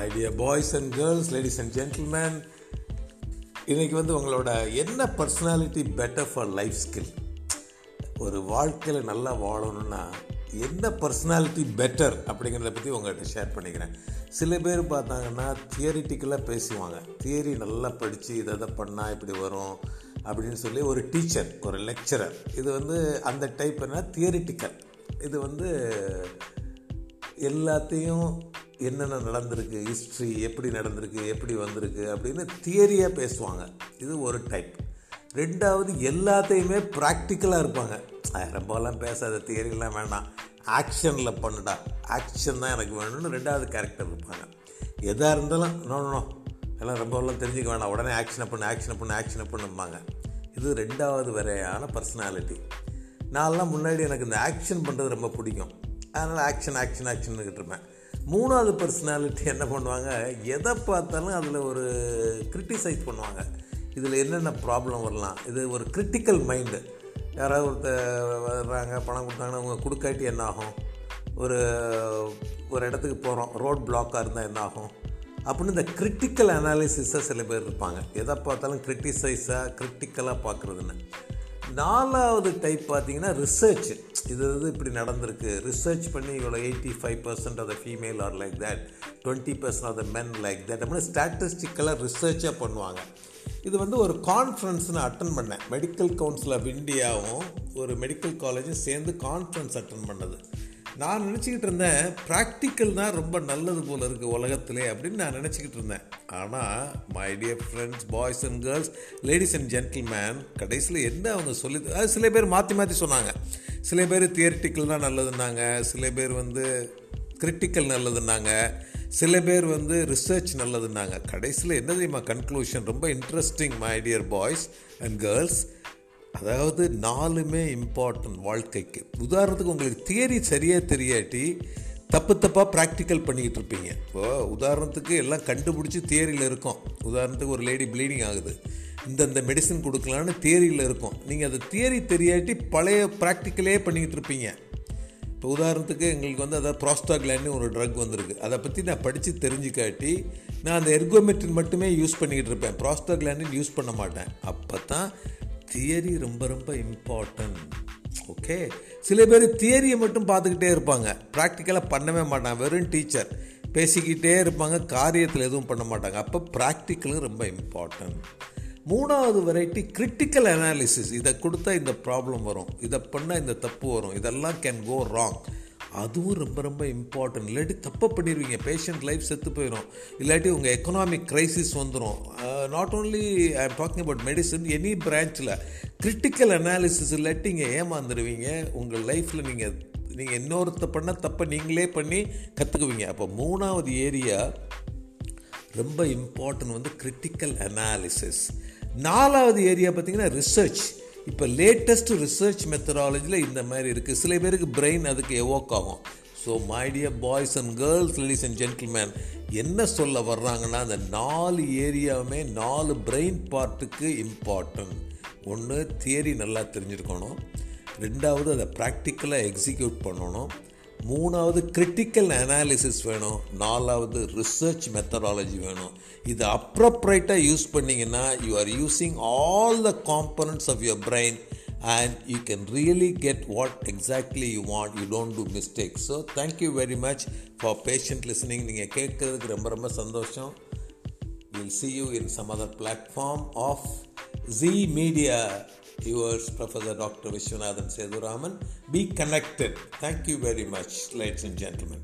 My dear boys and girls ladies and gentleman இன்றைக்கி வந்து உங்களோட என்ன personality better for life skill ஒரு வாழ்க்கையில் நல்லா வாழணும்னா என்ன பர்சனாலிட்டி பெட்டர் அப்படிங்கிறத பற்றி உங்கள்கிட்ட ஷேர் பண்ணிக்கிறேன். சில பேர் பார்த்தாங்கன்னா தியரிட்டிக்கலாக பேசுவாங்க. தியரி நல்லா படித்து இதை இதை பண்ணால் இப்படி வரும் அப்படின்னு சொல்லி ஒரு டீச்சர் ஒரு லெக்சரர் இது வந்து அந்த டைப் என்ன? தியரிட்டிக்கல் இது வந்து எல்லாத்தையும் என்னென்ன நடந்திருக்கு ஹிஸ்ட்ரி எப்படி நடந்திருக்கு எப்படி வந்திருக்கு அப்படின்னு தியரியாக பேசுவாங்க. இது ஒரு டைப் ரெண்டாவது எல்லாத்தையுமே ப்ராக்டிக்கலாக இருப்பாங்க. ரொம்பலாம் பேசாத தியரிலாம் வேண்டாம். ஆக்ஷனில் பண்ணுடா. ஆக்ஷன் தான் எனக்கு வேணும்னு ரெண்டாவது கேரக்டர் இருப்பாங்க. எதாக இருந்தாலும் நோ நோ, நோ எல்லாம் ரொம்பலாம் தெரிஞ்சுக்க வேணாம் உடனே ஆக்ஷனை பண்ணு ஆக்ஷனை பண்ணு ஆக்ஷனை பண்ணும்பாங்க. இது ரெண்டாவது வரையான பர்சனாலிட்டி நான்லாம் முன்னாடி எனக்கு இந்த ஆக்ஷன் பண்ணுறது ரொம்ப பிடிக்கும். அதனால் ஆக்ஷன் ஆக்ஷன் ஆக்ஷன்னுக்கிட்டு இருப்பேன். மூணாவது பர்சனாலிட்டி என்ன பண்ணுவாங்க? எதை பார்த்தாலும் அதில் ஒரு கிரிட்டிசைஸ் பண்ணுவாங்க. இதில் என்னென்ன ப்ராப்ளம் வரலாம்? இது ஒரு கிரிட்டிக்கல் மைண்டு யாராவது ஒருத்தர் வர்றாங்க பணம் கொடுத்தாங்கன்னா அவங்க கொடுக்காட்டி என்ன ஆகும்? ஒரு ஒரு இடத்துக்கு போகிறோம் ரோட் பிளாக்காக இருந்தால் என்ன ஆகும்? அப்படின்னு இந்த கிரிட்டிக்கல் அனாலிசிஸாக சில பேர் இருப்பாங்க. எதை பார்த்தாலும் கிரிட்டிசைஸாக கிரிட்டிக்கலாக பார்க்குறதுன்னு. நாலாவது டைப் பார்த்தீங்கன்னா ரிசர்ச் இது இது இப்படி நடந்திருக்கு. ரிசர்ச் பண்ணி இவ்வளோ eighty five percent of the female are like that twenty percent of the men like that அப்படின்னு ஸ்டாட்டிஸ்டிக்கலாக ரிசர்ச்சாக பண்ணுவாங்க. இது வந்து ஒரு கான்ஃபரன்ஸ் நான் அட்டன் பண்ணேன். மெடிக்கல் கவுன்சில் ஆஃப் இந்தியாவும் ஒரு மெடிக்கல் காலேஜும் சேர்ந்து கான்ஃபரன்ஸ் அட்டன் பண்ணது. நான் நினச்சிக்கிட்டு இருந்தேன் ப்ராக்டிக்கல் தான் ரொம்ப நல்லது போல் இருக்குது உலகத்திலே அப்படின்னு நான் நினச்சிக்கிட்டு இருந்தேன். ஆனால் my dear friends boys and girls ladies and gentleman கடைசியில் என்ன அவங்க சொல்லி அது சில பேர் மாற்றி மாற்றி சொன்னாங்க. சில பேர் தியரிட்டிக்கல் தான் நல்லதுன்னாங்க. சில பேர் வந்து கிரிட்டிக்கல் நல்லதுன்னாங்க. சில பேர் வந்து ரிசர்ச் நல்லதுன்னாங்க. கடைசியில் என்ன தெரியுமா கன்க்ளூஷன் ரொம்ப interesting my dear boys and girls அதாவது நாலுமே இம்பார்ட்டன்ட் வாழ்க்கைக்கு. உதாரணத்துக்கு உங்களுக்கு தியரி சரியாக தெரியாட்டி தப்பு தப்பாக ப்ராக்டிக்கல் பண்ணிக்கிட்டு இருப்பீங்க. இப்போ உதாரணத்துக்கு எல்லாம் கண்டுபிடிச்சி தியரியில் இருக்கும். உதாரணத்துக்கு ஒரு லேடி ப்ளீடிங் ஆகுது. இந்தந்த மெடிசன் கொடுக்கலான்னு தியரியில் இருக்கும். நீங்கள் அந்த தியரி தெரியாட்டி பழைய ப்ராக்டிக்கலே பண்ணிக்கிட்டு இருப்பீங்க. இப்போ உதாரணத்துக்கு எங்களுக்கு வந்து அதாவது ப்ராஸ்டாக்லான்னு ஒரு ட்ரக் வந்திருக்கு. அதை பற்றி நான் படித்து தெரிஞ்சுக்காட்டி நான் அந்த எர்கோமெட்ரின் மட்டுமே யூஸ் பண்ணிக்கிட்டு இருப்பேன். ப்ராஸ்டாக்லாண்டின் யூஸ் பண்ண மாட்டேன். அப்போ தான் தியரி ரொம்ப ரொம்ப இம்பார்ட்டன்ட் ஓகே சில பேர் தியரியை மட்டும் பார்த்துக்கிட்டே இருப்பாங்க. ப்ராக்டிக்கலாக பண்ணவே மாட்டாங்க. வெறும் டீச்சர் பேசிக்கிட்டே இருப்பாங்க. காரியத்தில் எதுவும் பண்ண மாட்டாங்க. அப்போ ப்ராக்டிக்கலும் ரொம்ப இம்பார்ட்டன்ட் மூணாவது வெரைட்டி கிரிட்டிக்கல் அனாலிசிஸ் இதை கொடுத்தா இந்த ப்ராப்ளம் வரும். இதை பண்ணால் இந்த தப்பு வரும். இதெல்லாம் கேன் கோ ராங் அதுவும் ரொம்ப ரொம்ப இம்பார்ட்டன்ட் இல்லாட்டி தப்பை பண்ணிடுவீங்க பேஷண்ட் லைஃப் செத்து போயிடும் இல்லாட்டி உங்கள் எக்கனாமிக் க்ரைசிஸ் வந்துடும் not only I am talking about medicine any பிரான்ச்சில் critical analysis இல்லாட்டி இங்கே ஏமாந்துடுவீங்க உங்கள் லைஃப்பில் நீங்கள் நீங்கள் இன்னொருத்த பண்ண தப்பை நீங்களே பண்ணி கற்றுக்குவீங்க அப்போ மூணாவது ஏரியா ரொம்ப இம்பார்ட்டன்ட் வந்து கிரிட்டிக்கல் அனாலிசிஸ் நாலாவது ஏரியா பார்த்திங்கன்னா ரிசர்ச் இப்போ லேட்டஸ்ட் ரிசர்ச் மெத்தடாலஜியில் இந்த மாதிரி இருக்குது சில பேருக்கு பிரெயின் அதுக்கு எவோக் ஆகும். So my dear boys and girls ladies and gentleman என்ன சொல்ல வர்றாங்கன்னா அந்த நாலு ஏரியாவுமே நாலு பிரெயின் பார்ட்டுக்கு இம்பார்ட்டன்ட் ஒன்று தியரி நல்லா தெரிஞ்சிருக்கணும். ரெண்டாவது அதை ப்ராக்டிக்கலாக எக்ஸிக்யூட் பண்ணணும். மூணாவது கிரிட்டிக்கல் அனாலிசிஸ் வேணும். நாலாவது ரிசர்ச் மெத்தடாலஜி வேணும். இதை அப்ரோப்ரைட்டாக யூஸ் பண்ணிங்கன்னா you are using all the components of your brain and you can really get what exactly you want you don't do mistake so thank you very much for patient listening நீங்கள் கேட்குறதுக்கு ரொம்ப ரொம்ப சந்தோஷம். Will see you in some other platform of G media Yours, Professor Dr. Vishwanathan Seduraman. Be connected. Thank you very much, ladies and gentlemen.